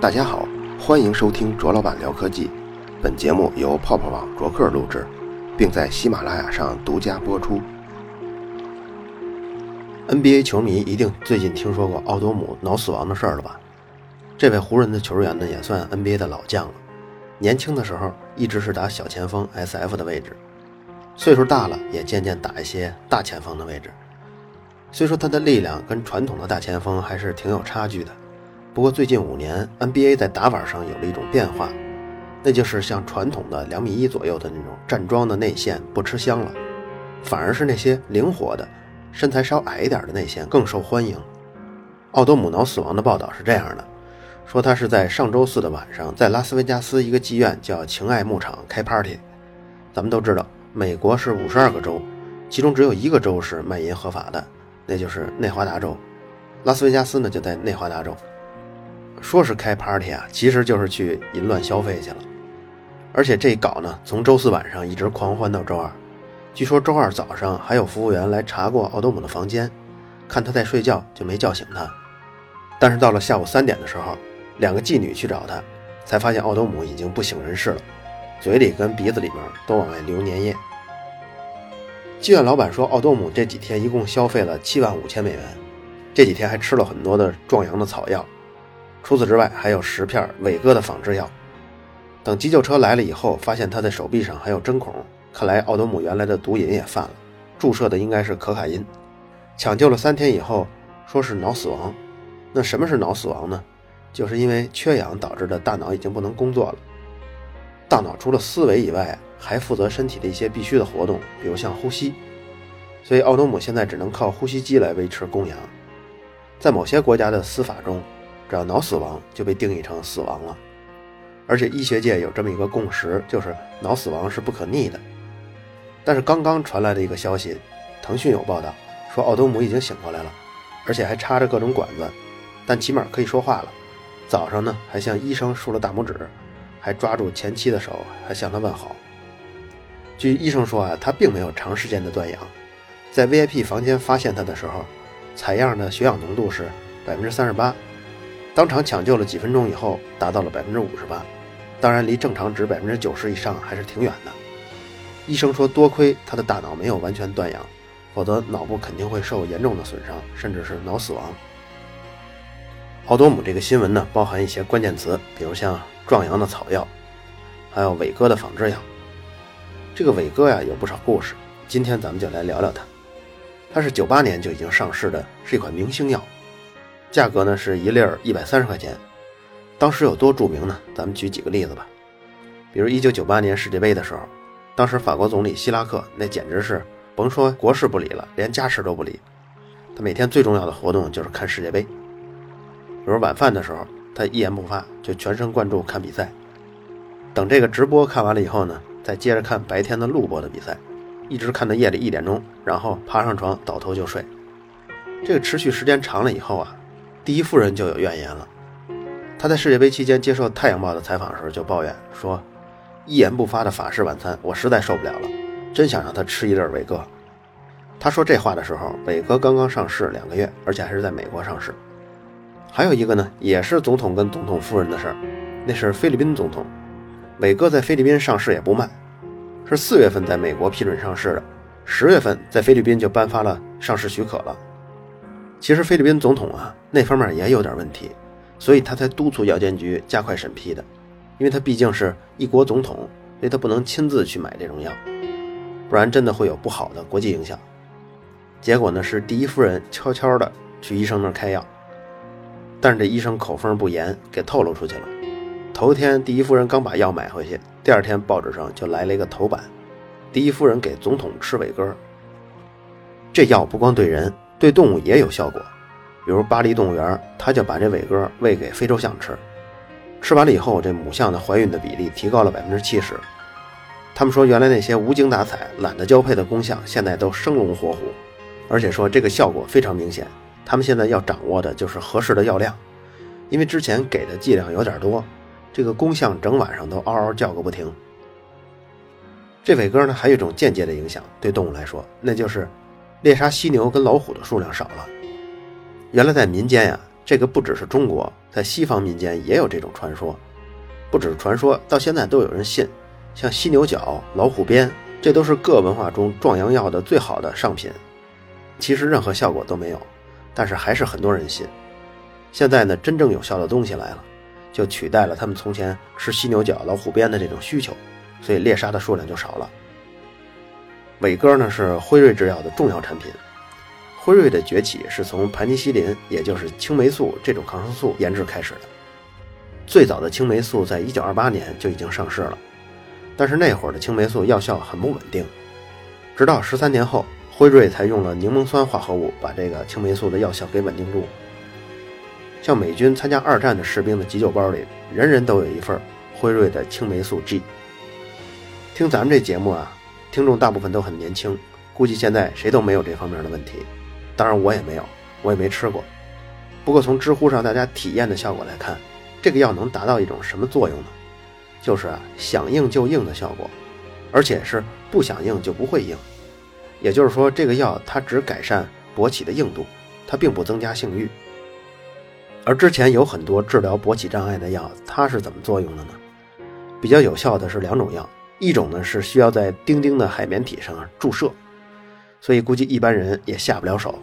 大家好，欢迎收听卓老板聊科技。本节目由泡泡网卓克录制，并在喜马拉雅上独家播出。NBA 球迷一定最近听说过奥多姆脑死亡的事儿了吧？这位湖人的球员呢，也算 NBA 的老将了。年轻的时候一直是打小前锋 SF 的位置，岁数大了也渐渐打一些大前锋的位置。虽说他的力量跟传统的大前锋还是挺有差距的，不过最近五年 NBA 在打法上有了一种变化。那就是像传统的两米一左右的那种站桩的内线不吃香了，反而是那些灵活的、身材稍矮一点的内线更受欢迎。奥多姆脑死亡的报道是这样的：说他是在上周四的晚上，在拉斯维加斯一个妓院叫情爱牧场开 party。咱们都知道，美国是五十二个州，其中只有一个州是卖淫合法的，那就是内华达州。拉斯维加斯呢就在内华达州。说是开 party 啊，其实就是去淫乱消费去了。而且这一搞呢，从周四晚上一直狂欢到周二。据说周二早上还有服务员来查过奥多姆的房间，看他在睡觉就没叫醒他。但是到了下午三点的时候，两个妓女去找他，才发现奥多姆已经不省人事了，嘴里跟鼻子里面都往外流粘液。妓院老板说，奥多姆这几天一共消费了七万五千美元，这几天还吃了很多的壮阳的草药，除此之外还有十片伟哥的仿制药。等急救车来了以后，发现他的手臂上还有针孔，看来奥多姆原来的毒瘾也犯了，注射的应该是可卡因。抢救了三天以后，说是脑死亡。那什么是脑死亡呢？就是因为缺氧导致的大脑已经不能工作了。大脑除了思维以外，还负责身体的一些必须的活动，比如像呼吸。所以奥多姆现在只能靠呼吸机来维持供氧。在某些国家的司法中，只要脑死亡就被定义成死亡了。而且医学界有这么一个共识，就是脑死亡是不可逆的。但是刚刚传来的一个消息，腾讯有报道说奥多姆已经醒过来了，而且还插着各种管子，但起码可以说话了。早上呢还向医生竖了大拇指，还抓住前妻的手，还向他问好。据医生说啊，他并没有长时间的断氧，在 VIP 房间发现他的时候，采样的血氧浓度是百分之三十八。当场抢救了几分钟以后，达到了百分之五十八，当然离正常值百分之九十以上还是挺远的。医生说，多亏他的大脑没有完全断氧，否则脑部肯定会受严重的损伤，甚至是脑死亡。奥多姆这个新闻呢，包含一些关键词，比如像壮阳的草药，还有伟哥的仿制药。这个伟哥呀，有不少故事，今天咱们就来聊聊它。它是九八年就已经上市的，是一款明星药。价格呢是一粒儿一百三十块钱，当时有多著名呢？咱们举几个例子吧。比如一九九八年世界杯的时候，当时法国总理希拉克那简直是甭说国事不理了，连家事都不理。他每天最重要的活动就是看世界杯。比如晚饭的时候，他一言不发，就全神贯注看比赛。等这个直播看完了以后呢，再接着看白天的录播的比赛，一直看到夜里一点钟，然后爬上床倒头就睡。这个持续时间长了以后啊。第一夫人就有怨言了，她在世界杯期间接受《太阳报》的采访的时候就抱怨说：“一言不发的法式晚餐，我实在受不了了，真想让他吃一粒伟哥。”他说这话的时候，伟哥刚刚上市两个月，而且还是在美国上市。还有一个呢，也是总统跟总统夫人的事儿，那是菲律宾总统，伟哥在菲律宾上市也不慢，是四月份在美国批准上市的，十月份在菲律宾就颁发了上市许可了。其实菲律宾总统啊，那方面也有点问题，所以他才督促药监局加快审批的，因为他毕竟是一国总统，所以他不能亲自去买这种药，不然真的会有不好的国际影响。结果呢，是第一夫人悄悄的去医生那儿开药，但是这医生口风不严，给透露出去了。头天第一夫人刚把药买回去，第二天报纸上就来了一个头版，第一夫人给总统吃伟哥。这药不光对人。对动物也有效果，比如巴黎动物园，他就把这伟哥喂给非洲象吃，吃完了以后，这母象的怀孕的比例提高了百分之七十。他们说，原来那些无精打采、懒得交配的公象，现在都生龙活虎，而且说这个效果非常明显。他们现在要掌握的就是合适的药量，因为之前给的剂量有点多，这个公象整晚上都嗷嗷叫个不停。这伟哥呢，还有一种间接的影响，对动物来说，那就是。猎杀犀牛跟老虎的数量少了，原来在民间呀，这个不只是中国，在西方民间也有这种传说。不只是传说，到现在都有人信。像犀牛角、老虎鞭，这都是各文化中壮阳药的最好的上品。其实任何效果都没有，但是还是很多人信。现在呢，真正有效的东西来了，就取代了他们从前吃犀牛角、老虎鞭的这种需求，所以猎杀的数量就少了。伟哥呢是辉瑞制药的重要产品。辉瑞的崛起是从盘尼西林，也就是青霉素这种抗生素研制开始的。最早的青霉素在1928年就已经上市了，但是那会儿的青霉素药效很不稳定，直到十三年后，辉瑞才用了柠檬酸化合物把这个青霉素的药效给稳定住。像美军参加二战的士兵的急救包里，人人都有一份辉瑞的青霉素 G。听咱们这节目啊，听众大部分都很年轻，估计现在谁都没有这方面的问题。当然我也没有，我也没吃过。不过从知乎上大家体验的效果来看，这个药能达到一种什么作用呢？就是啊，想硬就硬的效果，而且是不想硬就不会硬。也就是说，这个药它只改善勃起的硬度，它并不增加性欲。而之前有很多治疗勃起障碍的药，它是怎么作用的呢？比较有效的是两种药，一种呢是需要在丁丁的海绵体上注射。所以估计一般人也下不了手。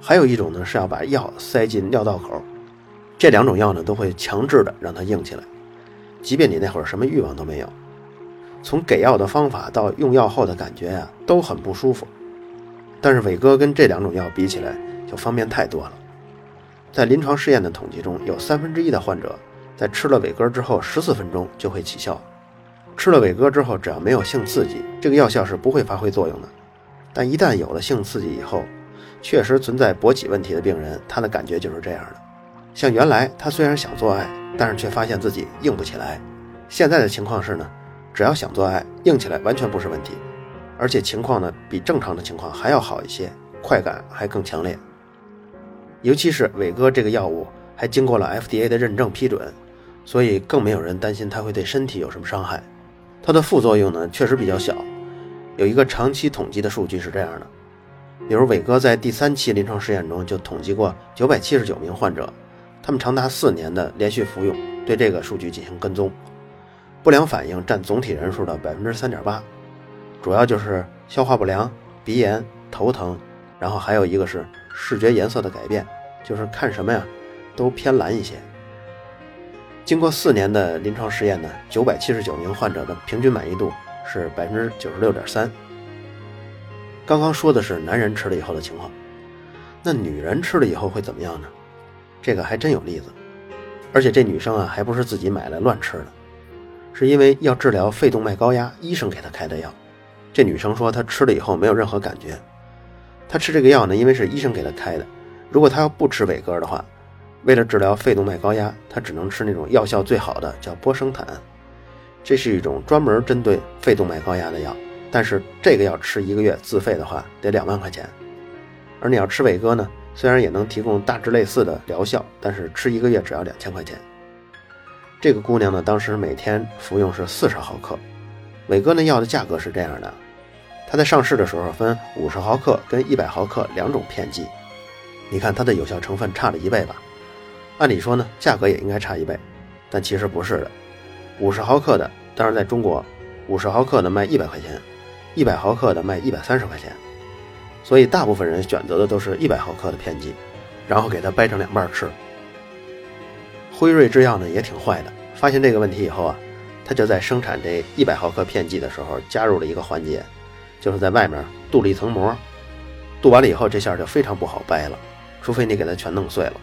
还有一种呢，是要把药塞进尿道口，这两种药呢都会强制的让它硬起来，即便你那会儿什么欲望都没有。从给药的方法到用药后的感觉呀，都很不舒服。但是伟哥跟这两种药比起来就方便太多了。在临床试验的统计中，有三分之一的患者在吃了伟哥之后十四分钟就会起效。吃了伟哥之后，只要没有性刺激，这个药效是不会发挥作用的。但一旦有了性刺激以后，确实存在勃起问题的病人，他的感觉就是这样的。像原来他虽然想做爱，但是却发现自己硬不起来。现在的情况是呢，只要想做爱，硬起来完全不是问题，而且情况呢比正常的情况还要好一些，快感还更强烈。尤其是伟哥这个药物还经过了 FDA 的认证批准，所以更没有人担心它会对身体有什么伤害。它的副作用呢确实比较小。有一个长期统计的数据是这样的，比如伟哥在第三期临床试验中就统计过九百七十九名患者，他们长达四年的连续服用，对这个数据进行跟踪，不良反应占总体人数的百分之三点八，主要就是消化不良、鼻炎、头疼，然后还有一个是视觉颜色的改变，就是看什么呀都偏蓝一些。经过四年的临床试验呢，九百七十九名患者的平均满意度。是百分之九十六点三。刚刚说的是男人吃了以后的情况，那女人吃了以后会怎么样呢？这个还真有例子，而且这女生啊还不是自己买来乱吃的，是因为要治疗肺动脉高压，医生给她开的药。这女生说她吃了以后没有任何感觉，她吃这个药呢，因为是医生给她开的。如果她要不吃伟哥的话，为了治疗肺动脉高压，她只能吃那种药效最好的，叫波生坦。这是一种专门针对肺动脉高压的药，但是这个药吃一个月自费的话得两万块钱，而你要吃伟哥呢，虽然也能提供大致类似的疗效，但是吃一个月只要两千块钱。这个姑娘呢，当时每天服用是四十毫克，伟哥那药的价格是这样的，它在上市的时候分五十毫克跟一百毫克两种片剂，你看它的有效成分差了一倍吧？按理说呢，价格也应该差一倍，但其实不是的。五十毫克的，当然在中国，五十毫克的卖一百块钱，一百毫克的卖一百三十块钱，所以大部分人选择的都是一百毫克的片剂，然后给它掰成两半吃。辉瑞制药呢也挺坏的，发现这个问题以后啊，他就在生产这一百毫克片剂的时候加入了一个环节，就是在外面镀了一层膜，镀完了以后这馅就非常不好掰了，除非你给它全弄碎了。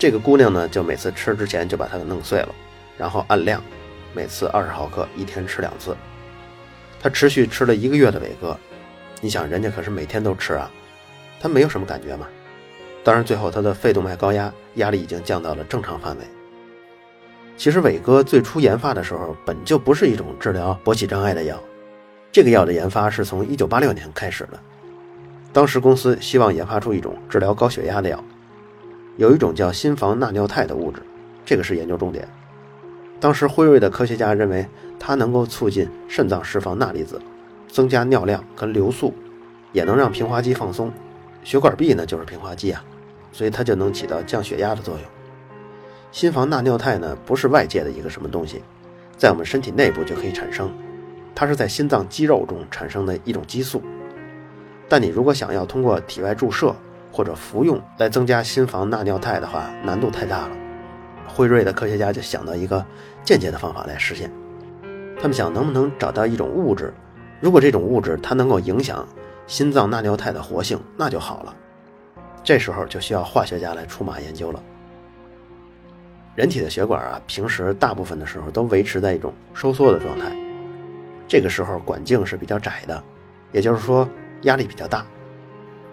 这个姑娘呢，就每次吃之前就把它给弄碎了。然后按量，每次二十毫克，一天吃两次。他持续吃了一个月的伟哥，你想人家可是每天都吃啊，他没有什么感觉吗？当然，最后他的肺动脉高压压力已经降到了正常范围。其实伟哥最初研发的时候本就不是一种治疗勃起障碍的药，这个药的研发是从一九八六年开始的。当时公司希望研发出一种治疗高血压的药，有一种叫心房纳尿肽的物质，这个是研究重点。当时辉瑞的科学家认为，它能够促进肾脏释放钠离子，增加尿量跟流速，也能让平滑肌放松。血管壁呢就是平滑肌啊，所以它就能起到降血压的作用。心房纳尿肽呢，不是外界的一个什么东西，在我们身体内部就可以产生，它是在心脏肌肉中产生的一种激素。但你如果想要通过体外注射或者服用来增加心房纳尿肽的话，难度太大了。辉瑞的科学家就想到一个间接的方法来实现，他们想能不能找到一种物质，如果这种物质它能够影响心脏纳尿肽的活性，那就好了。这时候就需要化学家来出马研究了。人体的血管啊，平时大部分的时候都维持在一种收缩的状态，这个时候管径是比较窄的，也就是说压力比较大。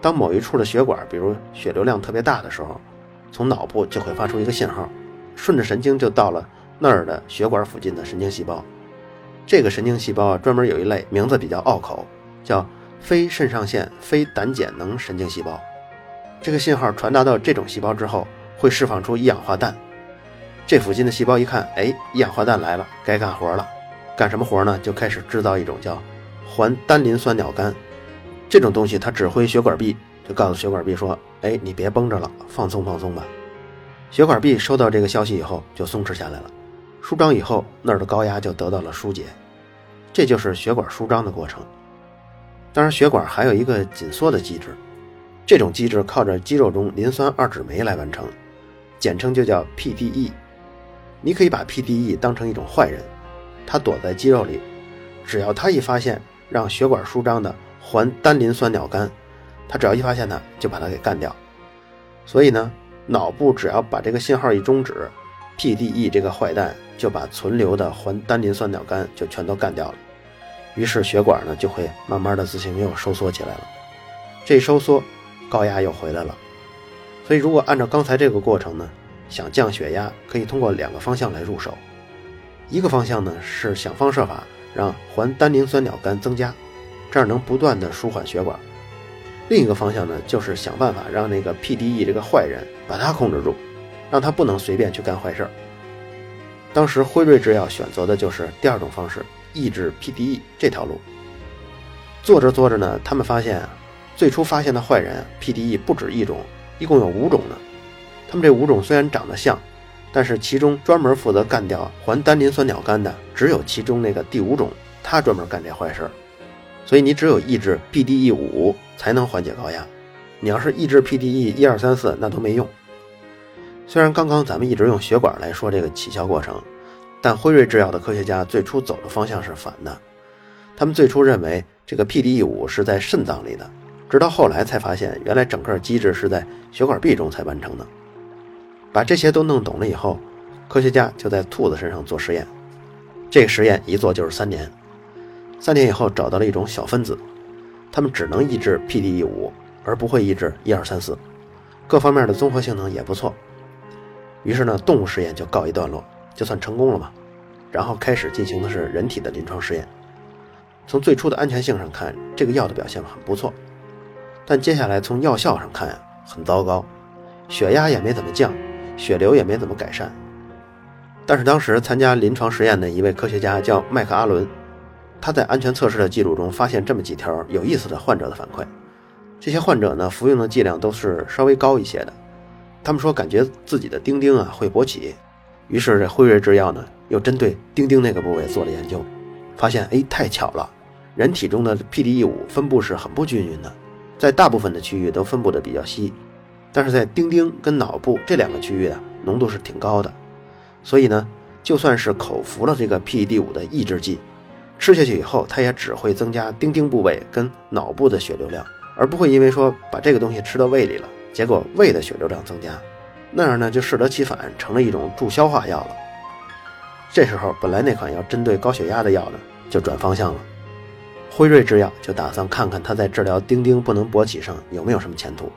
当某一处的血管，比如血流量特别大的时候，从脑部就会发出一个信号。顺着神经就到了那儿的血管附近的神经细胞，这个神经细胞啊，专门有一类名字比较拗口，叫非肾上腺非胆碱能神经细胞。这个信号传达到这种细胞之后，会释放出一氧化氮。这附近的细胞一看，哎，一氧化氮来了，该干活了。干什么活呢？就开始制造一种叫环单磷酸鸟苷。这种东西它指挥血管壁，就告诉血管壁说，哎，你别绷着了，放松放松吧。血管壁收到这个消息以后就松弛下来了，舒张以后那儿的高压就得到了疏解，这就是血管舒张的过程。当然，血管还有一个紧缩的机制，这种机制靠着肌肉中磷酸二酯酶来完成，简称就叫 PDE。你可以把 PDE 当成一种坏人，它躲在肌肉里，只要它一发现让血管舒张的环单磷酸鸟苷，它只要一发现它就把它给干掉。所以呢。脑部只要把这个信号一终止，PDE 这个坏蛋就把存留的环单磷酸鸟苷就全都干掉了。于是血管呢就会慢慢的自行又收缩起来了。这收缩，高压又回来了。所以如果按照刚才这个过程呢，想降血压可以通过两个方向来入手。一个方向呢是想方设法让环单磷酸鸟苷增加，这样能不断的舒缓血管。另一个方向呢，就是想办法让那个 PDE 这个坏人把他控制住，让他不能随便去干坏事儿。当时辉瑞制药选择的就是第二种方式，抑制 PDE 这条路。做着做着呢，他们发现啊，最初发现的坏人 PDE 不止一种，一共有五种呢。他们这五种虽然长得像，但是其中专门负责干掉环单磷酸鸟苷的，只有其中那个第五种，他专门干这坏事儿。所以你只有抑制 PDE 五才能缓解高压，你要是抑制 PDE 一二三四那都没用。虽然刚刚咱们一直用血管来说这个起效过程，但辉瑞制药的科学家最初走的方向是反的。他们最初认为这个 PDE 五是在肾脏里的，直到后来才发现原来整个机制是在血管壁中才完成的。把这些都弄懂了以后，科学家就在兔子身上做实验，这个实验一做就是三年。三年以后找到了一种小分子，它们只能抑制 PDE 五，而不会抑制一二三四，各方面的综合性能也不错。于是呢，动物实验就告一段落，就算成功了嘛。然后开始进行的是人体的临床试验。从最初的安全性上看，这个药的表现很不错，但接下来从药效上看呀，很糟糕，血压也没怎么降，血流也没怎么改善。但是当时参加临床实验的一位科学家叫麦克阿伦。他在安全测试的记录中发现这么几条有意思的患者的反馈，这些患者呢服用的剂量都是稍微高一些的，他们说感觉自己的丁丁啊会勃起，于是这辉瑞制药呢又针对丁丁那个部位做了研究，发现哎太巧了，人体中的 PDE 五分布是很不均匀的，在大部分的区域都分布的比较稀，但是在丁丁跟脑部这两个区域啊浓度是挺高的，所以呢就算是口服了这个 PDE 五的抑制剂。吃下去以后，它也只会增加丁丁部位跟脑部的血流量，而不会因为说把这个东西吃到胃里了，结果胃的血流量增加，那样呢就适得其反，成了一种助消化药了。这时候，本来那款要针对高血压的药呢，就转方向了。辉瑞制药就打算看看它在治疗丁丁不能勃起上有没有什么前途。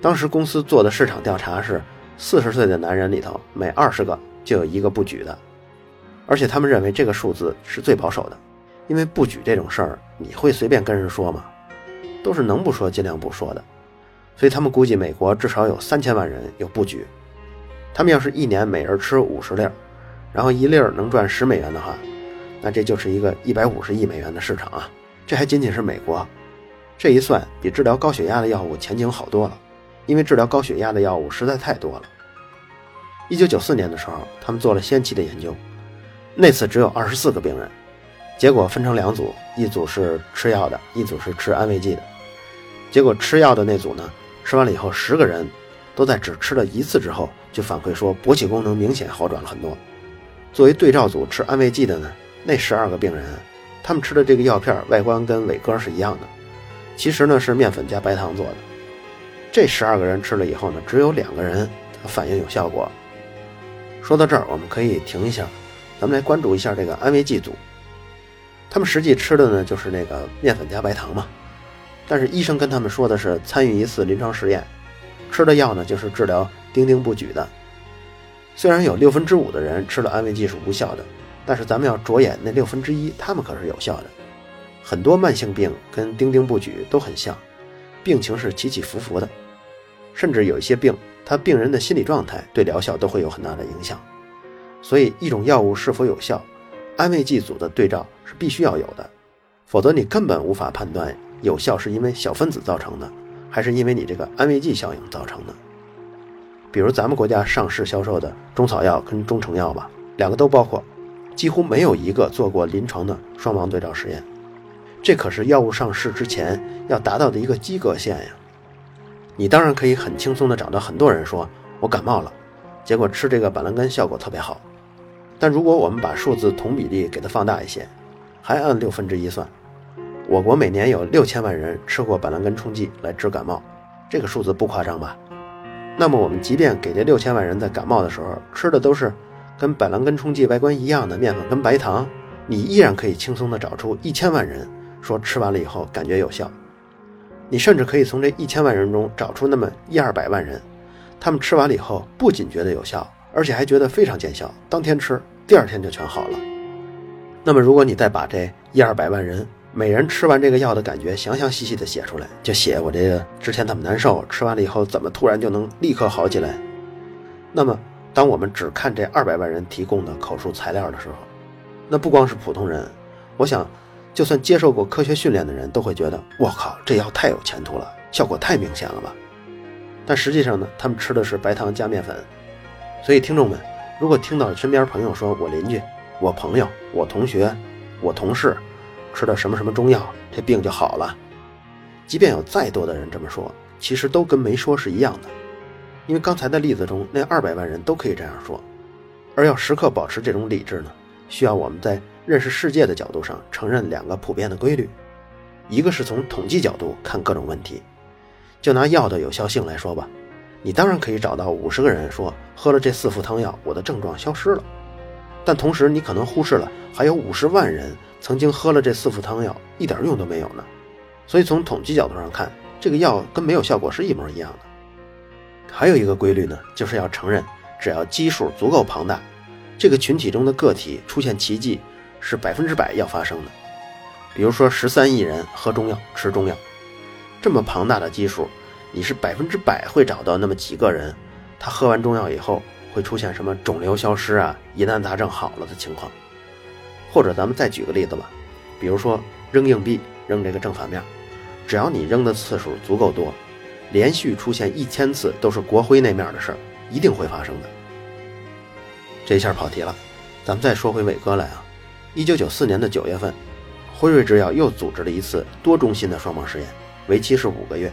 当时公司做的市场调查是，四十岁的男人里头每二十个就有一个不举的。而且他们认为这个数字是最保守的，因为不举这种事儿，你会随便跟人说吗？都是能不说尽量不说的。所以他们估计美国至少有三千万人有不举。他们要是一年每人吃五十粒儿，然后一粒儿能赚十美元的话，那这就是一个一百五十亿美元的市场啊！这还仅仅是美国，这一算比治疗高血压的药物前景好多了，因为治疗高血压的药物实在太多了。一九九四年的时候，他们做了先期的研究，那次只有二十四个病人，结果分成两组，一组是吃药的，一组是吃安慰剂的。结果吃药的那组呢，吃完了以后，十个人都在只吃了一次之后就反馈说勃起功能明显好转了很多。作为对照组吃安慰剂的呢，那十二个病人，他们吃的这个药片外观跟伟哥是一样的，其实呢是面粉加白糖做的。这十二个人吃了以后呢，只有两个人反应有效果。说到这儿，我们可以停一下，咱们来关注一下这个安慰剂组。他们实际吃的呢就是那个面粉加白糖嘛。但是医生跟他们说的是参与一次临床实验，吃的药呢就是治疗丁丁不举的。虽然有六分之五的人吃了安慰剂是无效的，但是咱们要着眼那六分之一，他们可是有效的。很多慢性病跟丁丁不举都很像，病情是起起伏伏的，甚至有一些病，他病人的心理状态对疗效都会有很大的影响。所以一种药物是否有效，安慰剂组的对照是必须要有的，否则你根本无法判断。有效是因为小分子造成的，还是因为你这个安慰剂效应造成的？比如咱们国家上市销售的中草药跟中成药吧，两个都包括，几乎没有一个做过临床的双盲对照实验。这可是药物上市之前要达到的一个及格线呀！你当然可以很轻松的找到很多人说我感冒了，结果吃这个板蓝根效果特别好。但如果我们把数字同比例给它放大一些，还按六分之一算。我国每年有六千万人吃过板蓝根冲剂来治感冒，这个数字不夸张吧？那么我们即便给这六千万人在感冒的时候吃的都是跟板蓝根冲剂外观一样的面粉跟白糖，你依然可以轻松的找出一千万人说吃完了以后感觉有效。你甚至可以从这一千万人中找出那么一二百万人，他们吃完了以后不仅觉得有效，而且还觉得非常见效，当天吃，第二天就全好了。那么如果你再把这一二百万人，每人吃完这个药的感觉，详详细细的写出来，就写我这个之前怎么难受，吃完了以后怎么突然就能立刻好起来。那么，当我们只看这二百万人提供的口述材料的时候，那不光是普通人，我想，就算接受过科学训练的人都会觉得，我靠，这药太有前途了，效果太明显了吧？但实际上呢，他们吃的是白糖加面粉。所以，听众们，如果听到身边朋友说我邻居、我朋友、我同学、我同事，吃的什么什么中药，这病就好了。即便有再多的人这么说，其实都跟没说是一样的。因为刚才的例子中，那二百万人都可以这样说。而要时刻保持这种理智呢，需要我们在认识世界的角度上承认两个普遍的规律：一个是从统计角度看各种问题。就拿药的有效性来说吧，你当然可以找到五十个人说喝了这四副汤药，我的症状消失了。但同时，你可能忽视了还有五十万人。曾经喝了这四副汤药，一点用都没有呢。所以从统计角度上看，这个药跟没有效果是一模一样的。还有一个规律呢，就是要承认，只要基数足够庞大，这个群体中的个体出现奇迹是百分之百要发生的。比如说十三亿人喝中药、吃中药，这么庞大的基数，你是百分之百会找到那么几个人，他喝完中药以后会出现什么肿瘤消失啊、疑难杂症好了的情况。或者咱们再举个例子吧，比如说扔硬币，扔这个正反面，只要你扔的次数足够多，连续出现一千次都是国徽那面的事儿，一定会发生的。这下跑题了，咱们再说回伟哥来啊。一九九四年的九月份，辉瑞制药又组织了一次多中心的双盲实验，为期是五个月。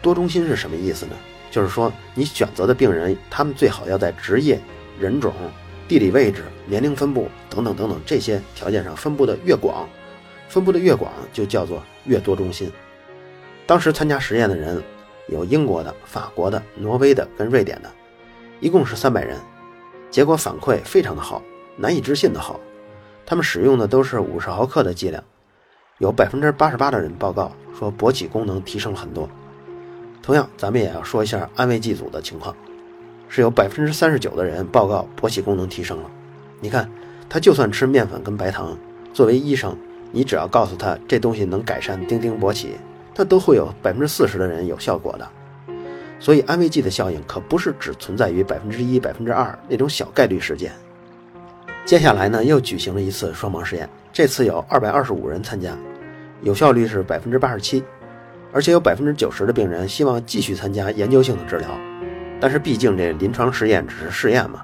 多中心是什么意思呢？就是说你选择的病人，他们最好要在职业、人种。地理位置、年龄分布等等等等这些条件上分布的越广，分布的越广就叫做越多中心。当时参加实验的人有英国的、法国的、挪威的跟瑞典的，一共是三百人。结果反馈非常的好，难以置信的好。他们使用的都是五十毫克的剂量，有百分之八十八的人报告说勃起功能提升了很多。同样，咱们也要说一下安慰剂组的情况。是有百分之三十九的人报告勃起功能提升了。你看，他就算吃面粉跟白糖，作为医生，你只要告诉他这东西能改善丁丁勃起，它都会有百分之四十的人有效果的。所以安慰剂的效应可不是只存在于百分之一、百分之二那种小概率事件。接下来呢，又举行了一次双盲实验，这次有二百二十五人参加，有效率是百分之八十七。而且有百分之九十的病人希望继续参加研究性的治疗，但是毕竟这临床试验只是试验嘛，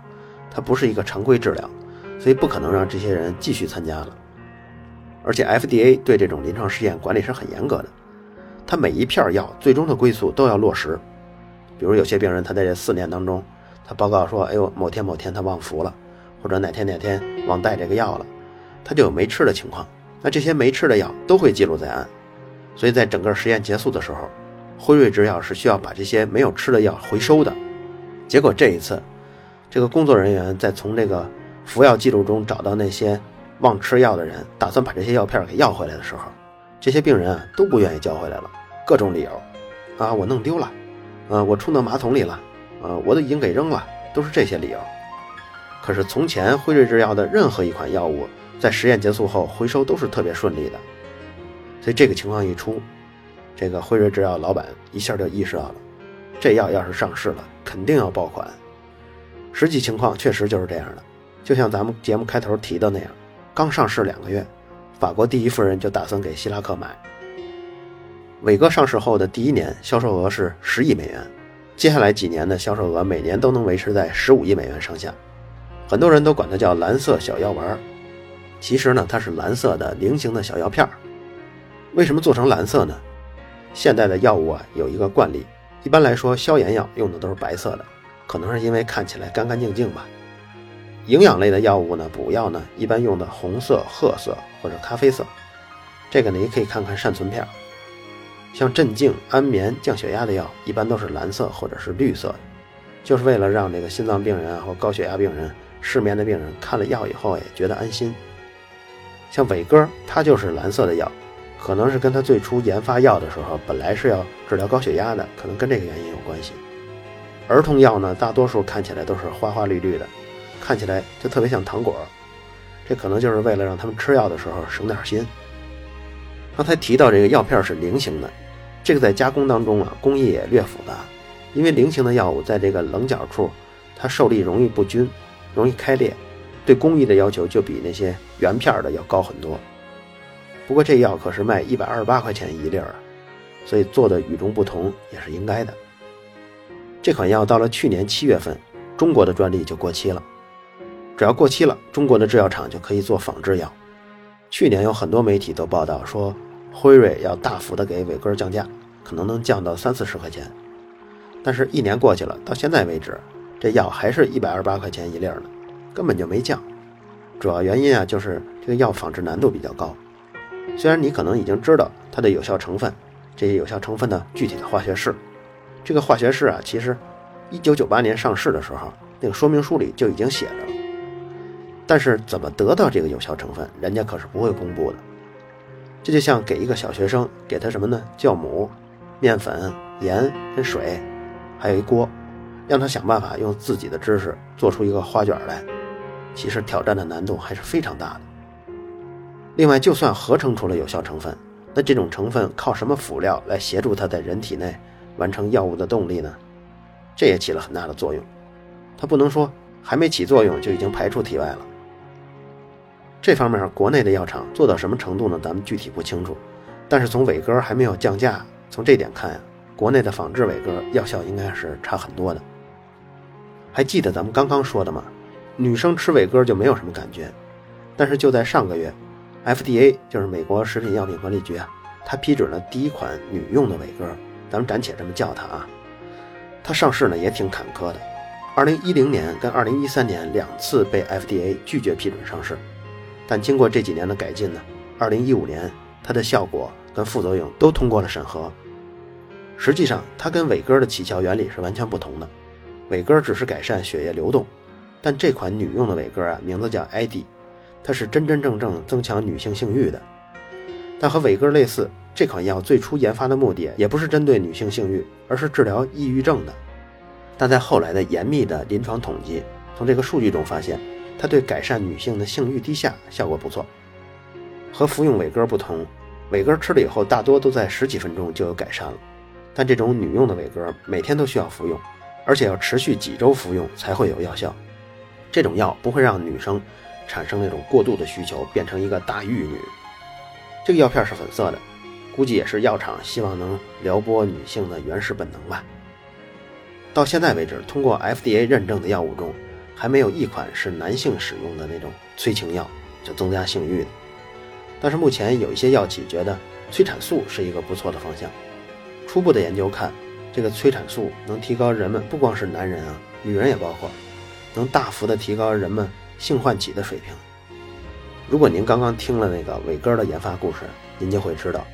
它不是一个常规治疗，所以不可能让这些人继续参加了。而且 FDA 对这种临床试验管理是很严格的，他每一片药最终的归宿都要落实。比如有些病人他在这四年当中，他报告说，哎呦，某天某天他忘服了，或者哪天哪天忘带这个药了，他就有没吃的情况。那这些没吃的药都会记录在案。所以在整个实验结束的时候，辉瑞制药是需要把这些没有吃的药回收的。结果这一次，这个工作人员在从这个服药记录中找到那些忘吃药的人，打算把这些药片给要回来的时候，这些病人啊都不愿意交回来了，各种理由，啊，我弄丢了，呃，我冲到马桶里了，呃，我都已经给扔了，都是这些理由。可是从前辉瑞制药的任何一款药物在实验结束后回收都是特别顺利的。所以这个情况一出，这个辉瑞制药老板一下就意识到了，这药要是上市了，肯定要爆款。实际情况确实就是这样的，就像咱们节目开头提的那样，刚上市两个月，法国第一夫人就打算给希拉克买。伟哥上市后的第一年销售额是十亿美元，接下来几年的销售额每年都能维持在十五亿美元上下。很多人都管它叫蓝色小药丸，其实呢，它是蓝色的菱形的小药片儿。为什么做成蓝色呢？现代的药物啊有一个惯例，一般来说消炎药用的都是白色的，可能是因为看起来干干净净吧。营养类的药物呢，补药呢一般用的红色、褐色或者咖啡色。这个呢也可以看看善存片儿。像镇静、安眠、降血压的药一般都是蓝色或者是绿色的，就是为了让这个心脏病人啊或高血压病人、失眠的病人看了药以后也觉得安心。像伟哥，它就是蓝色的药。可能是跟他最初研发药的时候，本来是要治疗高血压的，可能跟这个原因有关系。儿童药呢，大多数看起来都是花花绿绿的，看起来就特别像糖果，这可能就是为了让他们吃药的时候省点心。刚才提到这个药片是菱形的，这个在加工当中啊，工艺也略复杂，因为菱形的药物在这个棱角处，它受力容易不均，容易开裂，对工艺的要求就比那些圆片的要高很多。不过这药可是卖一百二十八块钱一粒儿，所以做的与众不同也是应该的。这款药到了去年七月份，中国的专利就过期了。只要过期了，中国的制药厂就可以做仿制药。去年有很多媒体都报道说，辉瑞要大幅的给伟哥降价，可能能降到三四十块钱。但是，一年过去了，到现在为止，这药还是一百二十八块钱一粒儿呢，根本就没降。主要原因啊，就是这个药仿制难度比较高。虽然你可能已经知道它的有效成分，这些有效成分的具体的化学式，这个化学式啊，其实一九九八年上市的时候，那个说明书里就已经写着了。但是怎么得到这个有效成分，人家可是不会公布的。这就像给一个小学生给他什么呢？酵母、面粉、盐跟水，还有一锅，让他想办法用自己的知识做出一个花卷来，其实挑战的难度还是非常大的。另外，就算合成出了有效成分，那这种成分靠什么辅料来协助它在人体内完成药物的动力呢？这也起了很大的作用。它不能说还没起作用就已经排出体外了。这方面，国内的药厂做到什么程度呢？咱们具体不清楚。但是从伟哥还没有降价，从这点看呀，国内的仿制伟哥药效应该是差很多的。还记得咱们刚刚说的吗？女生吃伟哥就没有什么感觉，但是就在上个月。FDA 就是美国食品药品管理局啊，它批准了第一款女用的伟哥，咱们暂且这么叫它啊。它上市呢也挺坎坷的，2010年跟2013年两次被 FDA 拒绝批准上市，但经过这几年的改进呢，2015年它的效果跟副作用都通过了审核。实际上，它跟伟哥的起效原理是完全不同的，伟哥只是改善血液流动，但这款女用的伟哥啊，名字叫 ID。它是真真正正增强女性性欲的，但和伟哥类似，这款药最初研发的目的也不是针对女性性欲，而是治疗抑郁症的。但在后来的严密的临床统计，从这个数据中发现，它对改善女性的性欲低下效果不错。和服用伟哥不同，伟哥吃了以后大多都在十几分钟就有改善了，但这种女用的伟哥每天都需要服用，而且要持续几周服用才会有药效。这种药不会让女生。产生那种过度的需求，变成一个大玉女。这个药片是粉色的，估计也是药厂希望能撩拨女性的原始本能吧。到现在为止，通过 FDA 认证的药物中，还没有一款是男性使用的那种催情药，就增加性欲的。但是目前有一些药企觉得催产素是一个不错的方向。初步的研究看，这个催产素能提高人们不光是男人啊，女人也包括，能大幅的提高人们性唤起的水平。如果您刚刚听了那个伟哥的研发故事，您就会知道，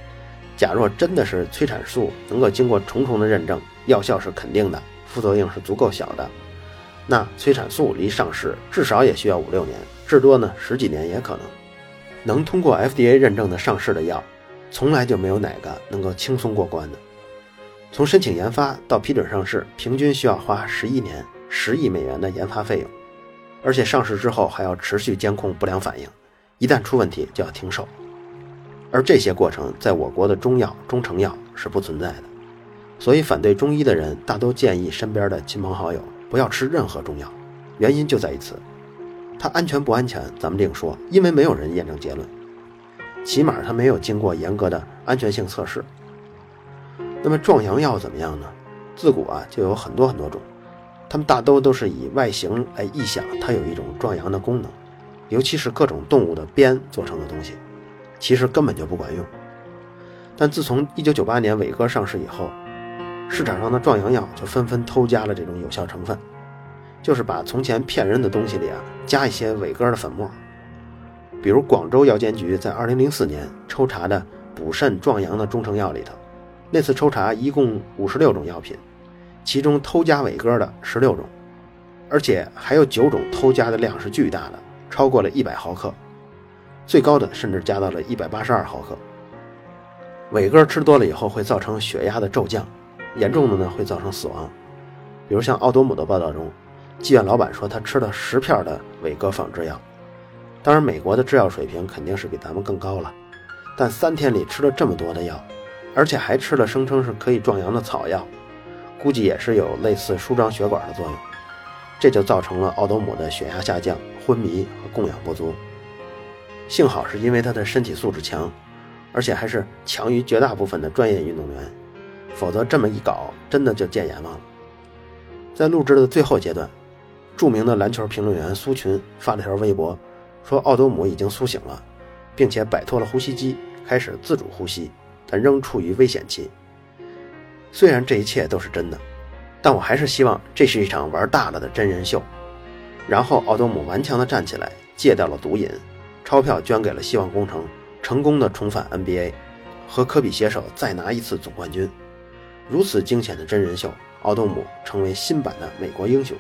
假若真的是催产素能够经过重重的认证，药效是肯定的，副作用是足够小的，那催产素离上市至少也需要五六年，至多呢十几年也可能。能通过 FDA 认证的上市的药，从来就没有哪个能够轻松过关的。从申请研发到批准上市，平均需要花十一年、十亿美元的研发费用，而且上市之后还要持续监控不良反应，一旦出问题就要停售。而这些过程在我国的中药、中成药是不存在的，所以反对中医的人大都建议身边的亲朋好友不要吃任何中药，原因就在于此。它安全不安全，咱们另说，因为没有人验证结论，起码它没有经过严格的安全性测试。那么壮阳药怎么样呢？自古啊就有很多很多种，它们大都都是以外形来臆想它有一种壮阳的功能，尤其是各种动物的鞭做成的东西，其实根本就不管用。但自从1998年伟哥上市以后，市场上的壮阳药就纷纷偷加了这种有效成分，就是把从前骗人的东西里啊加一些伟哥的粉末。比如广州药监局在2004年抽查的补肾壮阳的中成药里头。那次抽查一共五十六种药品，其中偷加伟哥的十六种，而且还有九种偷加的量是巨大的，超过了一百毫克，最高的甚至加到了一百八十二毫克。伟哥吃多了以后会造成血压的骤降，严重的呢会造成死亡。比如像奥多姆的报道中，妓院老板说他吃了十片的伟哥仿制药，当然美国的制药水平肯定是比咱们更高了，但三天里吃了这么多的药。而且还吃了声称是可以壮阳的草药，估计也是有类似舒张血管的作用，这就造成了奥多姆的血压下降、昏迷和供氧不足。幸好是因为他的身体素质强，而且还是强于绝大部分的专业运动员，否则这么一搞，真的就见阎王了。在录制的最后阶段，著名的篮球评论员苏群发了条微博，说奥多姆已经苏醒了，并且摆脱了呼吸机，开始自主呼吸。但仍处于危险期。虽然这一切都是真的，但我还是希望这是一场玩大了的真人秀。然后奥多姆顽强地站起来，戒掉了毒瘾，钞票捐给了希望工程，成功的重返 NBA，和科比携手再拿一次总冠军。如此惊险的真人秀，奥多姆成为新版的美国英雄。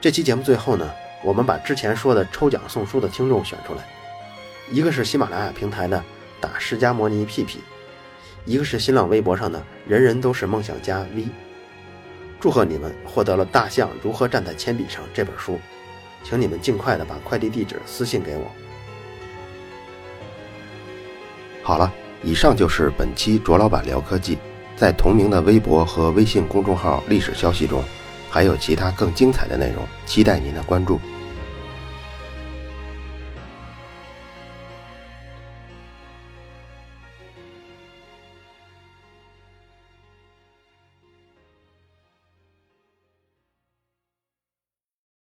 这期节目最后呢，我们把之前说的抽奖送书的听众选出来。一个是喜马拉雅平台的打释迦摩尼屁屁，一个是新浪微博上的人人都是梦想家 V。祝贺你们获得了《大象如何站在铅笔上》这本书，请你们尽快的把快递地址私信给我。好了，以上就是本期卓老板聊科技，在同名的微博和微信公众号历史消息中，还有其他更精彩的内容，期待您的关注。